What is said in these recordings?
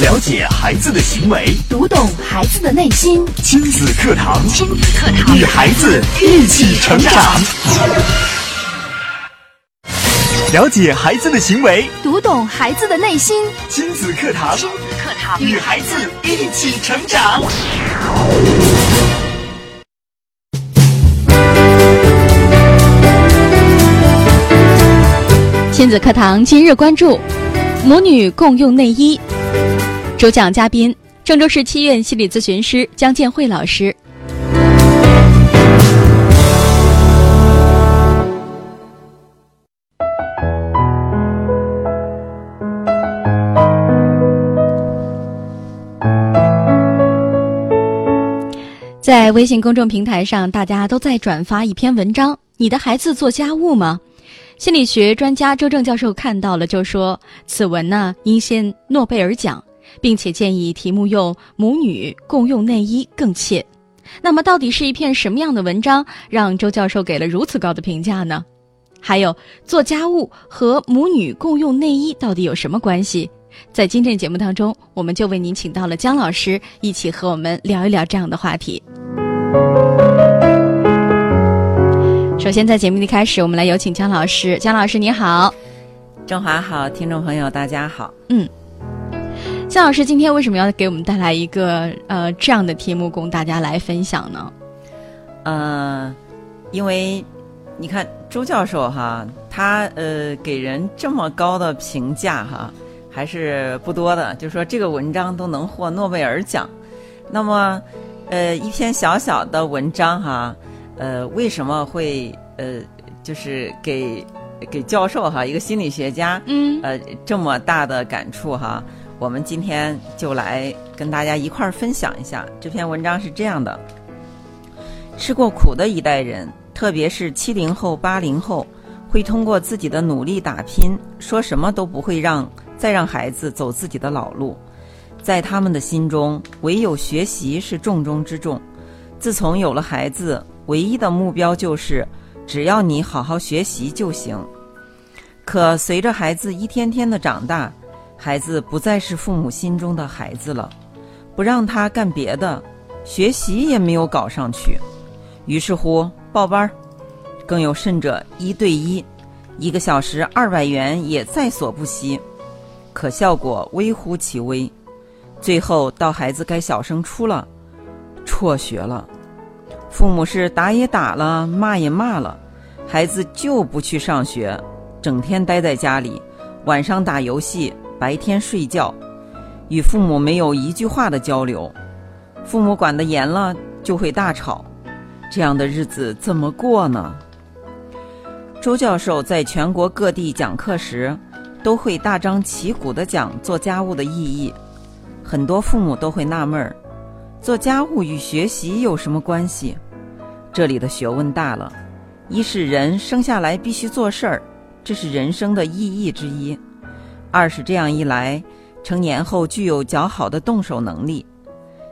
了解孩子的行为，读懂孩子的内心。亲子课堂，亲子课堂，与孩子一起成长。了解孩子的行为，读懂孩子的内心。亲子课堂，亲子课堂，与孩子一起成长。亲子课堂今日关注：母女共用内衣。主讲嘉宾：郑州市七院心理咨询师江建慧老师。在微信公众平台上，大家都在转发一篇文章：“你的孩子做家务吗？”心理学专家周正教授看到了，就说此文呢应先诺贝尔奖，并且建议题目用“母女共用内衣”更切。那么，到底是一篇什么样的文章，让周教授给了如此高的评价呢？还有，做家务和母女共用内衣到底有什么关系？在今天节目当中，我们就为您请到了姜老师，一起和我们聊一聊这样的话题。首先，在节目的开始，我们来有请姜老师。姜老师，你好，中华好，听众朋友大家好。嗯，姜老师今天为什么要给我们带来一个呃这样的题目供大家来分享呢？呃，因为你看周教授哈，他呃给人这么高的评价哈，还是不多的。就说这个文章都能获诺贝尔奖，那么呃一篇小小的文章哈。呃，为什么会呃，就是给给教授哈，一个心理学家，嗯，呃，这么大的感触哈？我们今天就来跟大家一块儿分享一下这篇文章是这样的：吃过苦的一代人，特别是七零后、八零后，会通过自己的努力打拼，说什么都不会让再让孩子走自己的老路，在他们的心中，唯有学习是重中之重。自从有了孩子。唯一的目标就是，只要你好好学习就行。可随着孩子一天天的长大，孩子不再是父母心中的孩子了，不让他干别的，学习也没有搞上去。于是乎报班，更有甚者一对一，一个小时二百元也在所不惜。可效果微乎其微，最后到孩子该小升初了，辍学了。父母是打也打了，骂也骂了，孩子就不去上学，整天待在家里，晚上打游戏，白天睡觉，与父母没有一句话的交流。父母管得严了，就会大吵。这样的日子怎么过呢？周教授在全国各地讲课时，都会大张旗鼓地讲做家务的意义，很多父母都会纳闷儿。做家务与学习有什么关系？这里的学问大了。一是人生下来必须做事儿，这是人生的意义之一；二是这样一来，成年后具有较好的动手能力；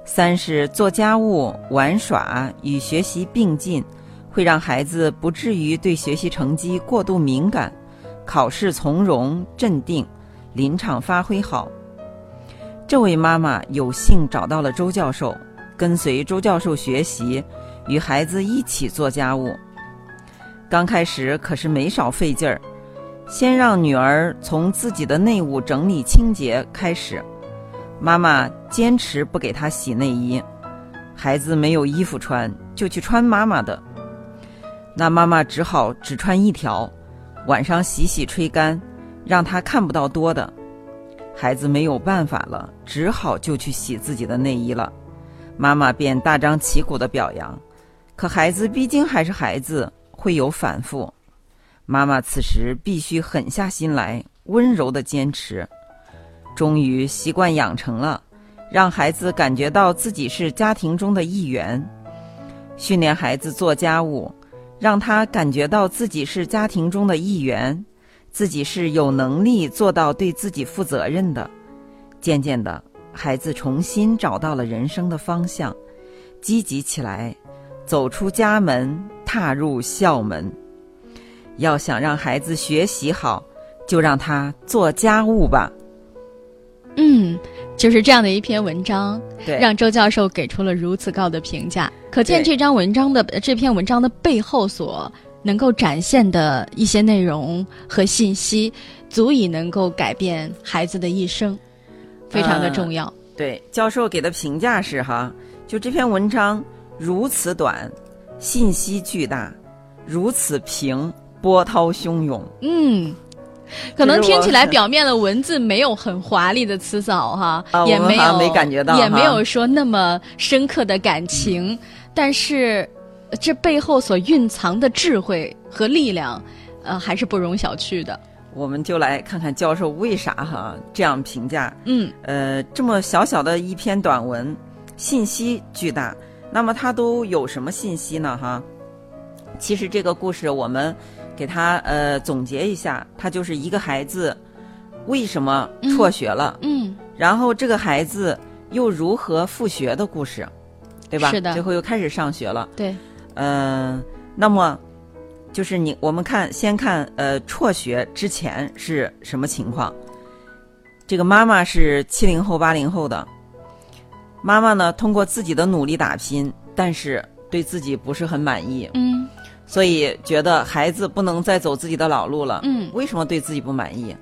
三是做家务、玩耍与学习并进，会让孩子不至于对学习成绩过度敏感，考试从容镇定，临场发挥好。这位妈妈有幸找到了周教授，跟随周教授学习，与孩子一起做家务。刚开始可是没少费劲儿，先让女儿从自己的内务整理清洁开始。妈妈坚持不给她洗内衣，孩子没有衣服穿，就去穿妈妈的。那妈妈只好只穿一条，晚上洗洗吹干，让她看不到多的。孩子没有办法了，只好就去洗自己的内衣了。妈妈便大张旗鼓的表扬，可孩子毕竟还是孩子，会有反复。妈妈此时必须狠下心来，温柔的坚持。终于习惯养成了，让孩子感觉到自己是家庭中的一员。训练孩子做家务，让他感觉到自己是家庭中的一员。自己是有能力做到对自己负责任的。渐渐的，孩子重新找到了人生的方向，积极起来，走出家门，踏入校门。要想让孩子学习好，就让他做家务吧。嗯，就是这样的一篇文章，对，让周教授给出了如此高的评价。可见这张文章的这篇文章的背后所能够展现的一些内容和信息，足以能够改变孩子的一生，非常的重要。对，教授给的评价是哈，就这篇文章如此短，信息巨大，如此平，波涛汹涌。嗯。可能听起来表面的文字没有很华丽的词藻哈，啊也没有没感觉到也没有说那么深刻的感情，但是呃这背后所蕴藏的智慧和力量，呃，还是不容小觑的。我们就来看看教授为啥哈这样评价。嗯呃，这么小小的一篇短文，信息巨大。那么它都有什么信息呢？哈，其实这个故事我们给他呃总结一下，他就是一个孩子为什么辍学了，嗯。然后这个孩子又如何复学的故事，对吧？是的。最后又开始上学了。对，嗯、那么就是你我们看先看呃辍学之前是什么情况？这个妈妈是七零后八零后的，妈妈呢通过自己的努力打拼，但是对自己不是很满意，嗯所以觉得孩子不能再走自己的老路了。嗯，为什么对自己不满意？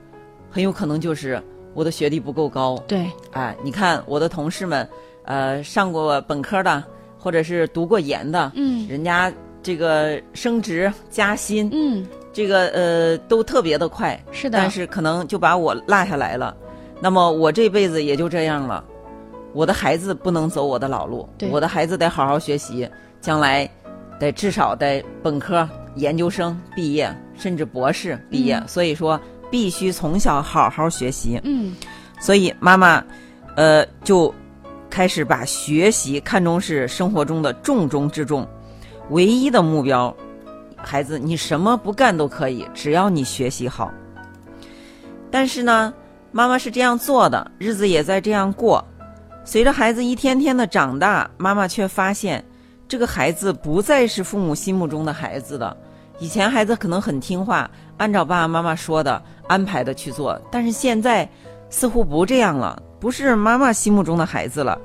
很有可能就是我的学历不够高，对，哎，你看我的同事们，呃，上过本科的，或者是读过研的，嗯。人家这个升职加薪，嗯，这个呃都特别的快，是的，但是可能就把我落下来了。那么我这辈子也就这样了，我的孩子不能走我的老路，我的孩子得好好学习，将来得至少得本科、研究生毕业，甚至博士毕业。嗯所以说，必须从小好好学习。嗯所以妈妈，呃，就开始把学习看重是生活中的重中之重，唯一的目标。孩子，你什么不干都可以，只要你学习好。但是呢，妈妈是这样做的，日子也在这样过。随着孩子一天天的长大，妈妈却发现，这个孩子不再是父母心目中的孩子了。以前孩子可能很听话，按照爸爸妈妈说的安排的去做，但是现在似乎不这样了，不是妈妈心目中的孩子了。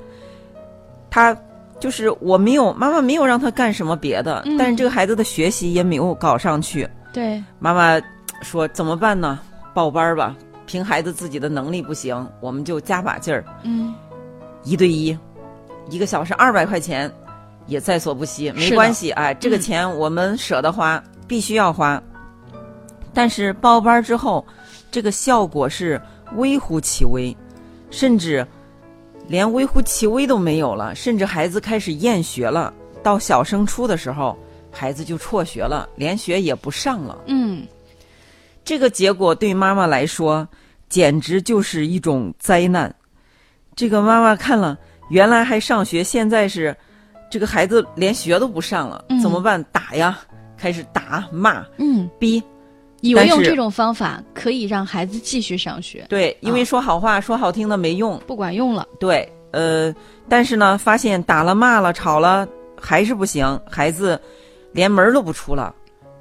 他就是我没有妈妈没有让他干什么别的，嗯但是这个孩子的学习也没有搞上去。对，妈妈说怎么办呢？报班儿吧，凭孩子自己的能力不行，我们就加把劲儿，嗯一对一，一个小时二百块钱，也在所不惜，没关系，哎，这个嗯钱我们舍得花，必须要花。但是报班儿之后，这个效果是微乎其微，甚至连微乎其微都没有了，甚至孩子开始厌学了。到小升初的时候，孩子就辍学了，连学也不上了。嗯这个结果对妈妈来说，简直就是一种灾难。这个妈妈看了，原来还上学，现在是这个孩子连学都不上了，嗯怎么办？打呀，开始打骂嗯，逼。以为用这种方法可以让孩子继续上学，对，因为啊说好话、说好听的没用。不管用了。对，呃，但是呢，发现打了、骂了、吵了还是不行，孩子连门儿都不出了，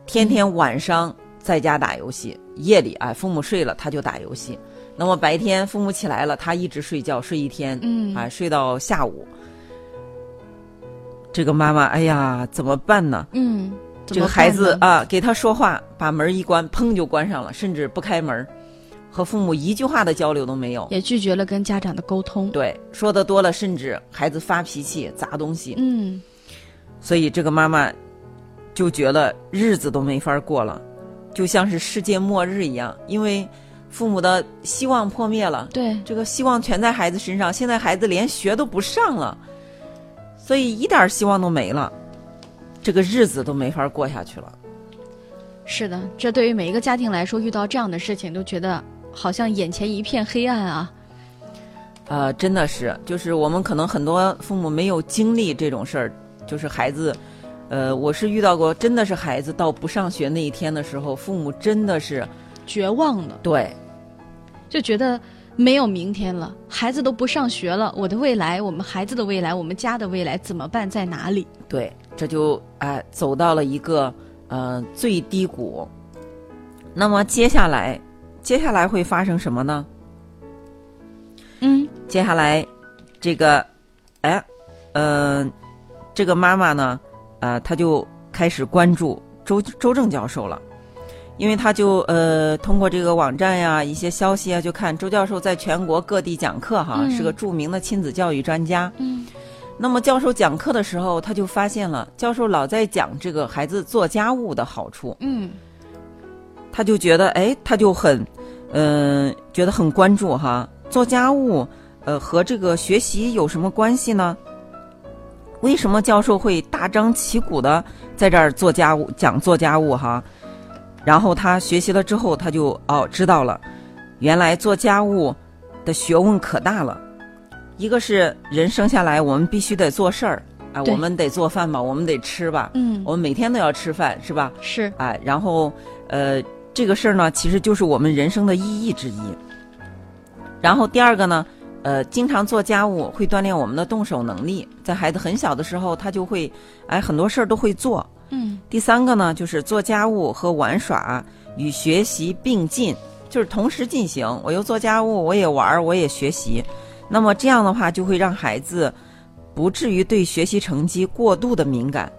天天晚上在家打游戏，夜里啊，父母睡了他就打游戏，那么白天父母起来了，他一直睡觉，睡一天，嗯啊，睡到下午。这个妈妈，哎呀，怎么办呢？嗯，这个孩子啊，给他说话，把门一关，砰就关上了，甚至不开门，和父母一句话的交流都没有。也拒绝了跟家长的沟通。对，说的多了，甚至孩子发脾气、砸东西，嗯所以这个妈妈就觉得日子都没法过了，就像是世界末日一样，因为父母的希望破灭了，对，这个希望全在孩子身上，现在孩子连学都不上了，所以一点希望都没了，这个日子都没法过下去了。是的，这对于每一个家庭来说，遇到这样的事情都觉得好像眼前一片黑暗啊。呃，真的是，就是我们可能很多父母没有经历这种事儿，就是孩子，呃，我是遇到过，真的是孩子到不上学那一天的时候，父母真的是绝望的，对就觉得没有明天了，孩子都不上学了，我的未来，我们孩子的未来，我们家的未来怎么办？在哪里？对，这就哎、走到了一个呃最低谷。那么接下来，接下来会发生什么呢？嗯接下来，这个，哎，嗯、这个妈妈呢，呃，她就开始关注周周正教授了，因为他就呃通过这个网站呀一些消息啊，就看周教授在全国各地讲课哈，嗯是个著名的亲子教育专家。嗯那么教授讲课的时候，他就发现了，教授老在讲这个孩子做家务的好处，嗯他就觉得，哎，他就很，嗯、觉得很关注哈，做家务，呃，和这个学习有什么关系呢？为什么教授会大张旗鼓的在这儿做家务，讲做家务哈？然后他学习了之后，他就哦知道了，原来做家务的学问可大了。一个是人生下来，我们必须得做事儿啊，我们得做饭吧，我们得吃吧，嗯，我们每天都要吃饭，是吧？是哎，然后呃，这个事儿呢，其实就是我们人生的意义之一。然后第二个呢，呃，经常做家务会锻炼我们的动手能力，在孩子很小的时候，他就会哎很多事儿都会做。嗯第三个呢，就是做家务和玩耍与学习并进，就是同时进行。我又做家务，我也玩儿，我也学习。那么这样的话，就会让孩子不至于对学习成绩过度的敏感。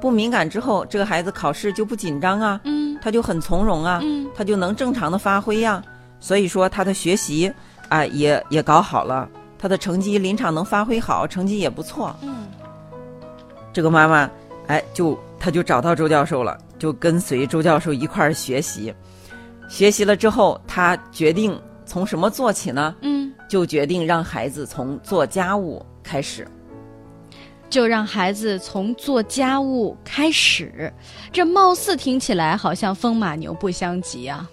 不敏感之后，这个孩子考试就不紧张啊，嗯他就很从容啊，嗯他就能正常的发挥呀、所以说他的学习啊、也也搞好了，他的成绩临场能发挥好，成绩也不错。嗯这个妈妈，哎，就她就找到周教授了，就跟随周教授一块儿学习。学习了之后，他决定从什么做起呢？嗯，就决定让孩子从做家务开始。就让孩子从做家务开始。这貌似听起来好像风马牛不相及啊！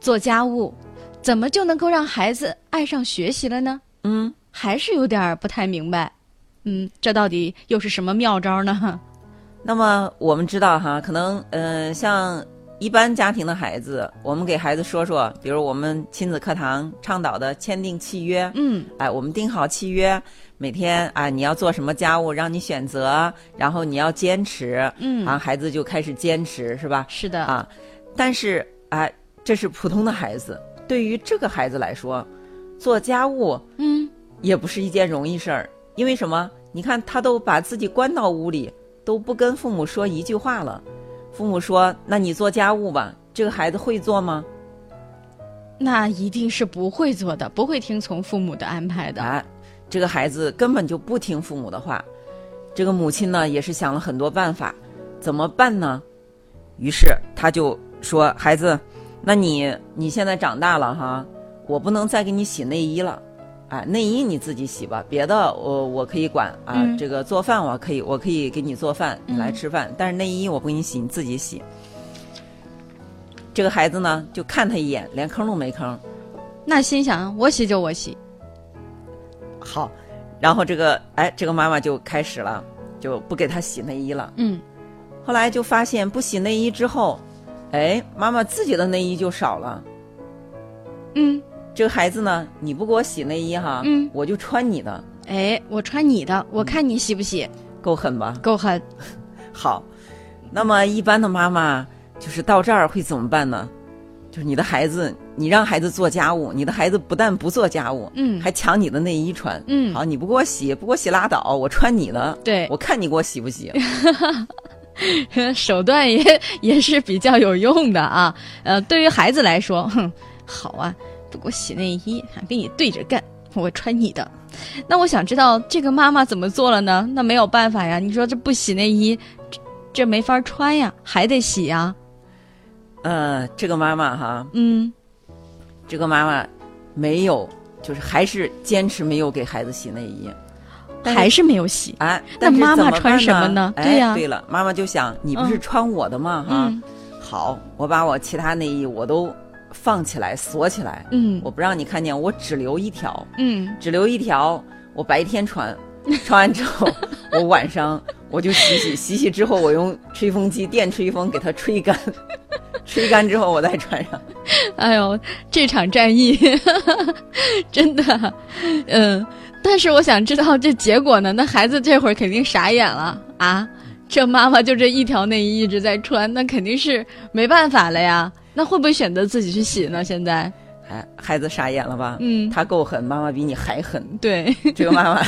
做家务怎么就能够让孩子爱上学习了呢？嗯，还是有点不太明白。嗯，这到底又是什么妙招呢？那么我们知道哈，可能呃，像一般家庭的孩子，我们给孩子说说，比如我们亲子课堂倡导的签订契约，嗯哎，我们定好契约，每天啊你要做什么家务，让你选择，然后你要坚持，嗯，啊，孩子就开始坚持，是吧？是的，啊，但是哎，这是普通的孩子，对于这个孩子来说，做家务嗯也不是一件容易事儿，因为什么？你看他都把自己关到屋里，都不跟父母说一句话了。父母说：“那你做家务吧。”这个孩子会做吗？那一定是不会做的，不会听从父母的安排的。啊，这个孩子根本就不听父母的话。这个母亲呢，也是想了很多办法，怎么办呢？于是他就说：“孩子，那你你现在长大了哈，我不能再给你洗内衣了，啊，内衣你自己洗吧，别的我我可以管啊。嗯这个做饭我可以，我可以给你做饭，你来嗯吃饭，但是内衣我不给你洗，你自己洗。”这个孩子呢，就看他一眼，连吭都没吭。那心想，我洗就我洗。好，然后这个哎，这个妈妈就开始了，就不给他洗内衣了。嗯后来就发现不洗内衣之后，哎，妈妈自己的内衣就少了。嗯，这个孩子呢，你不给我洗内衣哈，嗯我就穿你的，哎，我穿你的，我看你洗不洗，够狠吧？够狠。好，那么一般的妈妈就是到这儿会怎么办呢？就是你的孩子，你让孩子做家务，你的孩子不但不做家务，嗯还抢你的内衣穿。嗯好，你不给我洗，不给我洗拉倒，我穿你的。对我看你给我洗不洗。手段也也是比较有用的啊。呃，对于孩子来说，哼，好啊，不给我洗内衣，还跟你对着干，我穿你的。那我想知道这个妈妈怎么做了呢？那没有办法呀，你说这不洗内衣，这这没法穿呀，还得洗呀。呃，这个妈妈哈，嗯这个妈妈没有，就是还是坚持没有给孩子洗内衣。但还是没有洗。哎，那妈妈穿什么呢哎对呀对了，妈妈就想，你不是嗯穿我的吗？哈、嗯好，我把我其他内衣我都放起来锁起来，嗯我不让你看见，我只留一条，嗯，只留一条，我白天穿，穿完之后，我晚上我就洗洗，洗洗之后我用吹风机电吹风给它吹干，吹干之后我再穿上。哎呦，这场战役 真的，嗯，但是我想知道这结果呢？那孩子这会儿肯定傻眼了啊！这妈妈就这一条内衣一直在穿，那肯定是没办法了呀。那会不会选择自己去洗呢？现在，哎，孩子傻眼了吧？嗯他够狠，妈妈比你还狠。对 这个妈妈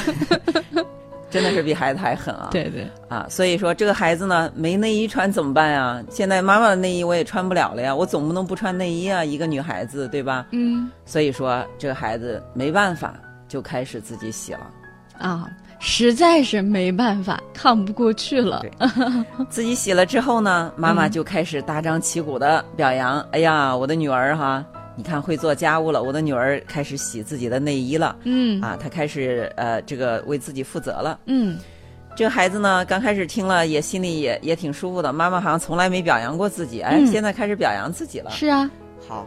真的是比孩子还狠啊！对对，啊，所以说这个孩子呢，没内衣穿怎么办呀？现在妈妈的内衣我也穿不了了呀，我总不能不穿内衣啊，一个女孩子对吧？嗯所以说这个孩子没办法，就开始自己洗了。啊，实在是没办法，看不过去了。自己洗了之后呢，妈妈就开始大张旗鼓的表扬：“哎呀，我的女儿哈，你看会做家务了，我的女儿开始洗自己的内衣了。”嗯啊，她开始呃，这个为自己负责了。嗯这个孩子呢，刚开始听了也心里也也挺舒服的。妈妈好像从来没表扬过自己，哎，嗯现在开始表扬自己了。是啊，好，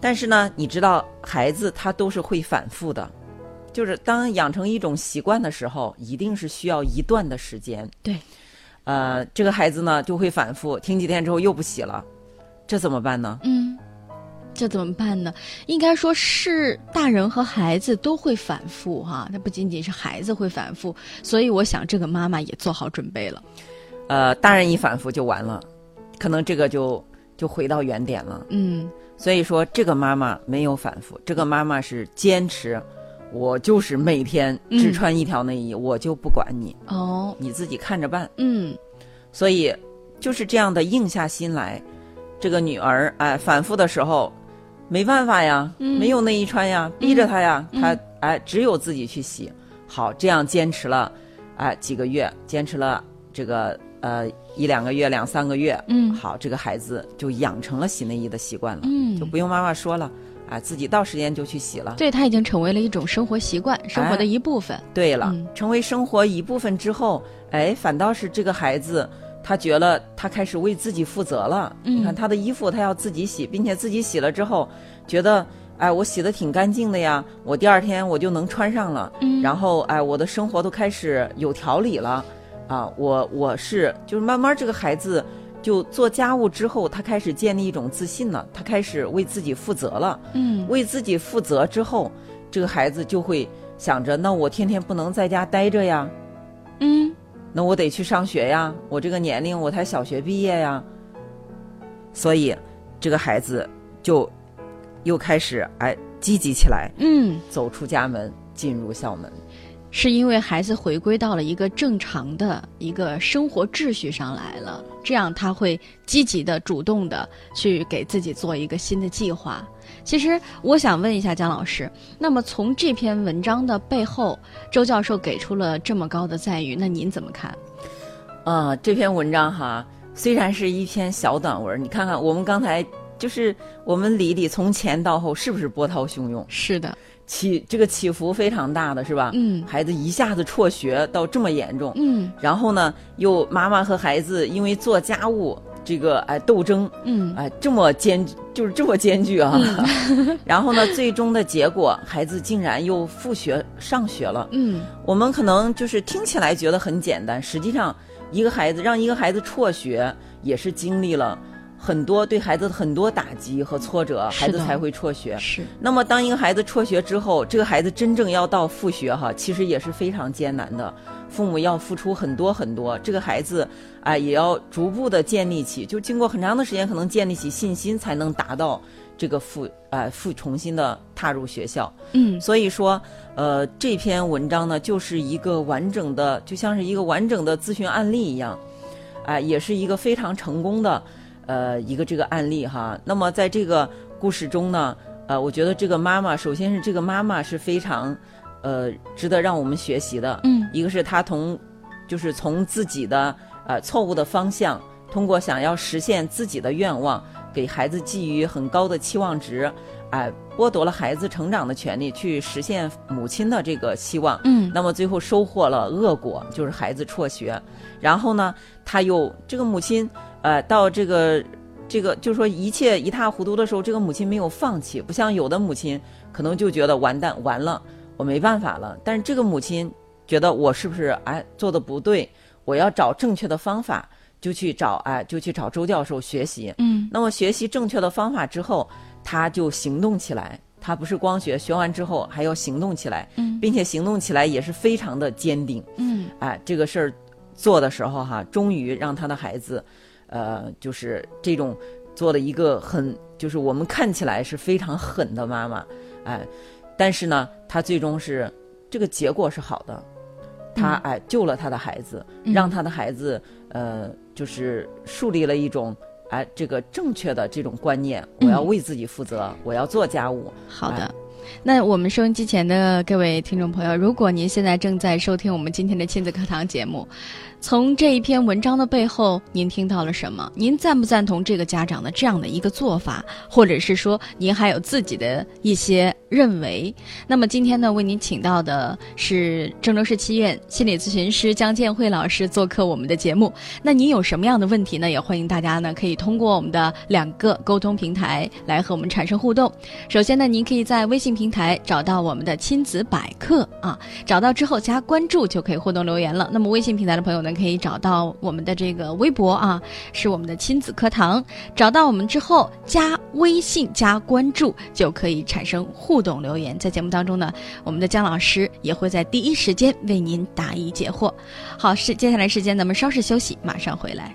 但是呢，你知道，孩子他都是会反复的，就是当养成一种习惯的时候，一定是需要一段的时间。对，呃，这个孩子呢就会反复，听几天之后又不洗了，这怎么办呢？嗯，这怎么办呢？应该说是大人和孩子都会反复哈，那不仅仅是孩子会反复，所以我想这个妈妈也做好准备了。呃，大人一反复就完了，可能这个就就回到原点了。嗯所以说，这个妈妈没有反复，这个妈妈是坚持，我就是每天只穿一条内衣，我就不管你，哦。你自己看着办。嗯。所以就是这样的硬下心来，这个女儿哎反复的时候，没办法呀，嗯。没有内衣穿呀，逼着她呀，嗯。她哎只有自己去洗。好，这样坚持了哎几个月，坚持了这个呃一两个月、两三个月，嗯。好，这个孩子就养成了洗内衣的习惯了，嗯。就不用妈妈说了，啊，自己到时间就去洗了。对，它已经成为了一种生活习惯，生活的一部分。对了，嗯成为生活一部分之后，哎，反倒是这个孩子，他觉得他开始为自己负责了。嗯你看他的衣服他要自己洗，并且自己洗了之后，觉得哎，我洗的挺干净的呀，我第二天我就能穿上了。嗯然后哎，我的生活都开始有条理了，啊，我我是就是慢慢这个孩子。就做家务之后，他开始建立一种自信了，他开始为自己负责了。嗯。为自己负责之后，这个孩子就会想着，那我天天不能在家待着呀，嗯。那我得去上学呀，我这个年龄我才小学毕业呀，所以这个孩子就又开始哎积极起来，嗯，走出家门，进入校门。是因为孩子回归到了一个正常的一个生活秩序上来了，这样他会积极的、主动的去给自己做一个新的计划。其实我想问一下姜老师，那么从这篇文章的背后，周教授给出了这么高的赞誉，那您怎么看？啊、这篇文章哈，虽然是一篇小短文，你看看我们刚才就是我们理理从前到后是不是波涛汹涌？是的，起这个起伏非常大的是吧？嗯孩子一下子辍学到这么严重，嗯然后呢，又妈妈和孩子因为做家务这个哎斗争，嗯哎这么艰就是这么艰巨啊。然后呢，最终的结果，孩子竟然又复学上学了。嗯我们可能就是听起来觉得很简单，实际上一个孩子让一个孩子辍学，也是经历了很多对孩子的很多打击和挫折，孩子才会辍学。是那么，当一个孩子辍学之后，这个孩子真正要到复学哈，其实也是非常艰难的，父母要付出很多很多，这个孩子啊、也要逐步的建立起，就经过很长的时间，可能建立起信心，才能达到这个复啊复重新的踏入学校。嗯所以说，呃，这篇文章呢，就是一个完整的，就像是一个完整的咨询案例一样，哎、也是一个非常成功的，呃，一个这个案例哈。那么在这个故事中呢，呃，我觉得这个妈妈，首先是这个妈妈是非常，呃，值得让我们学习的。嗯一个是她从，就是从自己的呃错误的方向，通过想要实现自己的愿望，给孩子寄予很高的期望值，哎、剥夺了孩子成长的权利，去实现母亲的这个希望。嗯那么最后收获了恶果，就是孩子辍学。然后呢，他又这个母亲，呃，到这个这个就是说一切一塌糊涂的时候，这个母亲没有放弃，不像有的母亲可能就觉得完蛋完了，我没办法了。但是这个母亲觉得我是不是哎做的不对，我要找正确的方法，就去找哎就去找周教授学习。嗯那么学习正确的方法之后，他就行动起来。他不是光学，学完之后还要行动起来，嗯并且行动起来也是非常的坚定。嗯哎，这个事儿做的时候哈，终于让他的孩子，呃，就是这种做了一个很就是我们看起来是非常狠的妈妈，哎，但是呢，她最终是这个结果是好的，她哎救了她的孩子，嗯。让她的孩子呃就是树立了一种哎这个正确的这种观念，我要嗯为自己负责，我要做家务，好的。哎。那我们收音机前的各位听众朋友，如果您现在正在收听我们今天的亲子课堂节目，从这一篇文章的背后，您听到了什么？您赞不赞同这个家长的这样的一个做法，或者是说您还有自己的一些认为？那么今天呢，为您请到的是郑州市七院心理咨询师江建慧老师做客我们的节目。那您有什么样的问题呢？也欢迎大家呢可以通过我们的两个沟通平台来和我们产生互动。首先呢，您可以在微信平台找到我们的亲子百课啊，找到之后加关注就可以互动留言了。那么微信平台的朋友呢，可以找到我们的这个微博啊，是我们的亲子课堂。找到我们之后加微信加关注就可以产生互动留言。在节目当中呢，我们的姜老师也会在第一时间为您答疑解惑。好，是接下来时间咱们稍事休息，马上回来。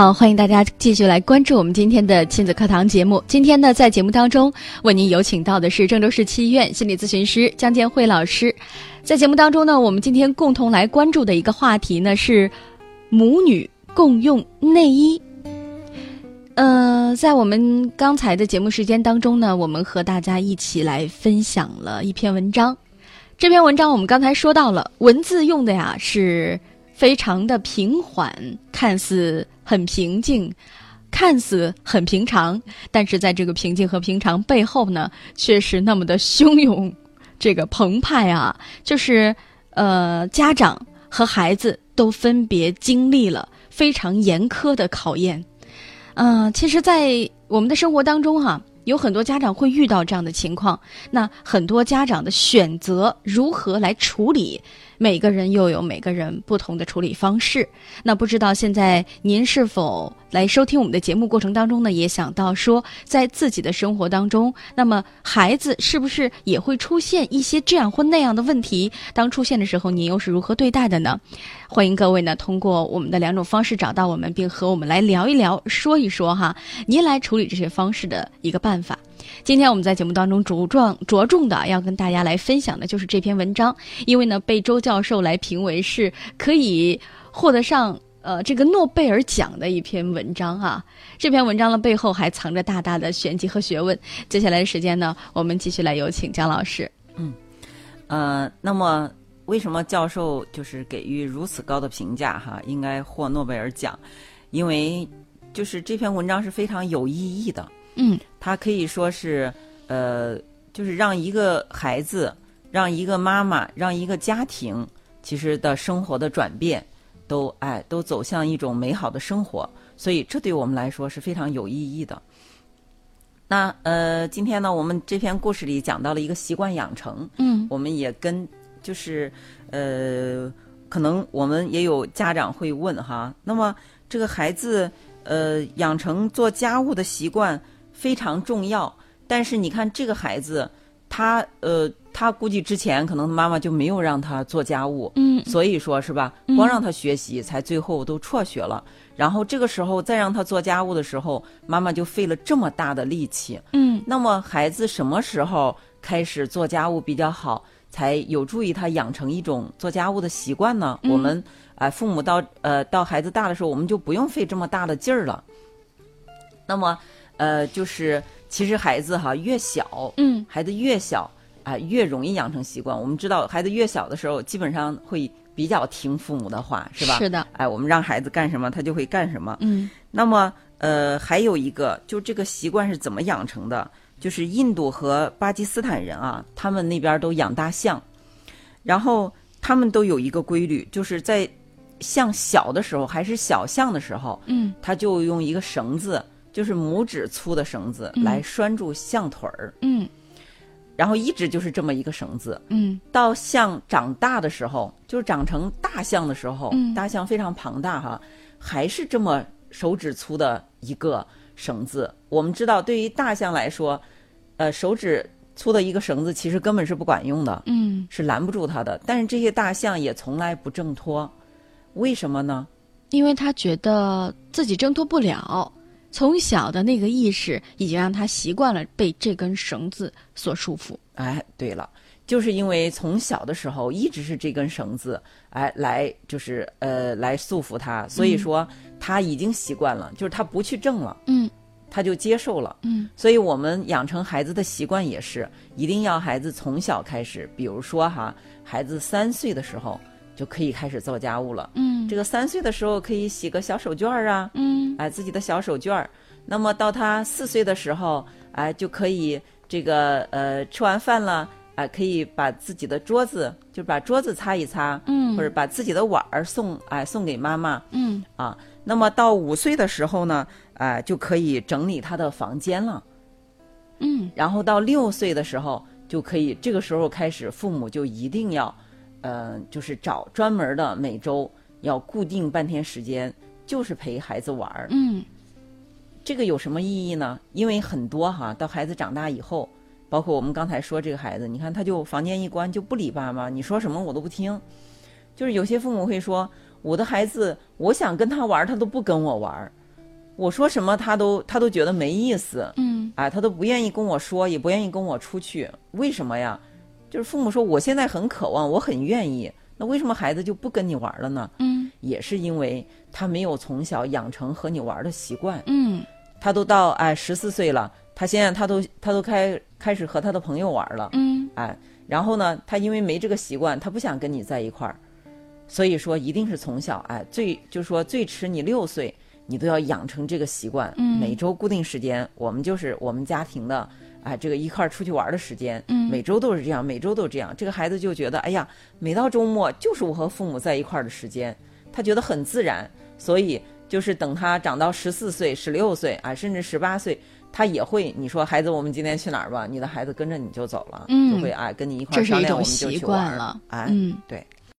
好，欢迎大家继续来关注我们今天的亲子课堂节目。今天呢，在节目当中为您有请到的是郑州市七医院心理咨询师江建慧老师。在节目当中呢，我们今天共同来关注的一个话题呢是母女共用内衣。呃，在我们刚才的节目时间当中呢，我们和大家一起来分享了一篇文章。这篇文章我们刚才说到了，文字用的呀是非常的平缓，看似很平静，看似很平常，但是在这个平静和平常背后呢，却是那么的汹涌，这个澎湃啊！就是呃，家长和孩子都分别经历了非常严苛的考验。嗯、其实，在我们的生活当中哈、有很多家长会遇到这样的情况。那很多家长的选择如何来处理，每个人又有每个人不同的处理方式。那不知道现在您是否来收听我们的节目过程当中呢，也想到说，在自己的生活当中，那么孩子是不是也会出现一些这样或那样的问题？当出现的时候，您又是如何对待的呢？欢迎各位呢，通过我们的两种方式找到我们，并和我们来聊一聊、说一说哈，您来处理这些方式的一个办法。今天我们在节目当中着重着重的要跟大家来分享的就是这篇文章，因为呢被周教授来评为是可以获得上呃这个诺贝尔奖的一篇文章啊。这篇文章的背后还藏着大大的玄机和学问。接下来的时间呢，我们继续来有请姜老师。嗯呃，那么为什么教授就是给予如此高的评价哈？应该获诺贝尔奖，因为就是这篇文章是非常有意义的。嗯它可以说是呃，就是让一个孩子、让一个妈妈、让一个家庭，其实的生活的转变，都哎都走向一种美好的生活。所以这对我们来说是非常有意义的。那呃，今天呢，我们这篇故事里讲到了一个习惯养成，嗯我们也跟就是呃，可能我们也有家长会问哈，那么这个孩子呃养成做家务的习惯非常重要，但是你看这个孩子他呃他估计之前可能妈妈就没有让他做家务，嗯所以说是吧，光让他学习，才最后都辍学了。然后这个时候再让他做家务的时候，妈妈就费了这么大的力气，嗯那么孩子什么时候开始做家务比较好，才有助于他养成一种做家务的习惯呢？嗯我们哎、父母到呃到孩子大的时候，我们就不用费这么大的劲儿了。那么呃，就是其实孩子哈越小，嗯孩子越小啊、越容易养成习惯。我们知道，孩子越小的时候，基本上会比较听父母的话，是吧？是的。哎，我们让孩子干什么，他就会干什么。嗯那么，呃，还有一个，就这个习惯是怎么养成的？就是印度和巴基斯坦人啊，他们那边都养大象，然后他们都有一个规律，就是在象小的时候，还是小象的时候，嗯他就用一个绳子，就是拇指粗的绳子嗯来拴住象腿儿，嗯然后一直就是这么一个绳子。嗯到象长大的时候，就是长成大象的时候，嗯大象非常庞大哈，还是这么手指粗的一个绳子。我们知道，对于大象来说，呃，手指粗的一个绳子其实根本是不管用的，嗯是拦不住它的。但是这些大象也从来不挣脱，为什么呢？因为他觉得自己挣脱不了，从小的那个意识已经让他习惯了被这根绳子所束缚。哎，对了，就是因为从小的时候一直是这根绳子，哎，来就是呃来束缚他，所以说他已经习惯了，就是他不去挣了，嗯他就接受了。嗯所以我们养成孩子的习惯也是，一定要孩子从小开始，比如说哈，孩子三岁的时候就可以开始做家务了。嗯这个三岁的时候可以洗个小手绢儿啊，嗯哎，自己的小手绢儿。那么到他四岁的时候，哎，就可以这个呃吃完饭了，哎，可以把自己的桌子，就把桌子擦一擦，嗯或者把自己的碗儿送哎送给妈妈嗯啊。那么到五岁的时候呢，哎，就可以整理他的房间了。嗯然后到六岁的时候就可以，这个时候开始，父母就一定要，呃，就是找专门的每周要固定半天时间，就是陪孩子玩儿。嗯这个有什么意义呢？因为很多哈，到孩子长大以后，包括我们刚才说这个孩子，你看他就房间一关就不理爸妈，你说什么我都不听。就是有些父母会说，我的孩子，我想跟他玩儿，他都不跟我玩儿，我说什么他都他都觉得没意思。嗯哎，他都不愿意跟我说，也不愿意跟我出去，为什么呀？就是父母说我现在很渴望，我很愿意，那为什么孩子就不跟你玩了呢？嗯也是因为他没有从小养成和你玩的习惯。嗯。他都到哎十四岁了，他现在他都他都开开始和他的朋友玩了，嗯。哎，然后呢，他因为没这个习惯，他不想跟你在一块儿，所以说一定是从小哎最就说最迟你六岁，你都要养成这个习惯，嗯。每周固定时间，我们就是我们家庭的哎这个一块儿出去玩的时间，嗯。每周都是这样，每周都这样，这个孩子就觉得哎呀，每到周末就是我和父母在一块儿的时间，他觉得很自然，所以就是等他长到十四岁、十六岁啊，甚至十八岁，他也会你说孩子，我们今天去哪儿吧？你的孩子跟着你就走了，嗯就会啊跟你一块商量，我们就去玩儿了。啊，嗯。对。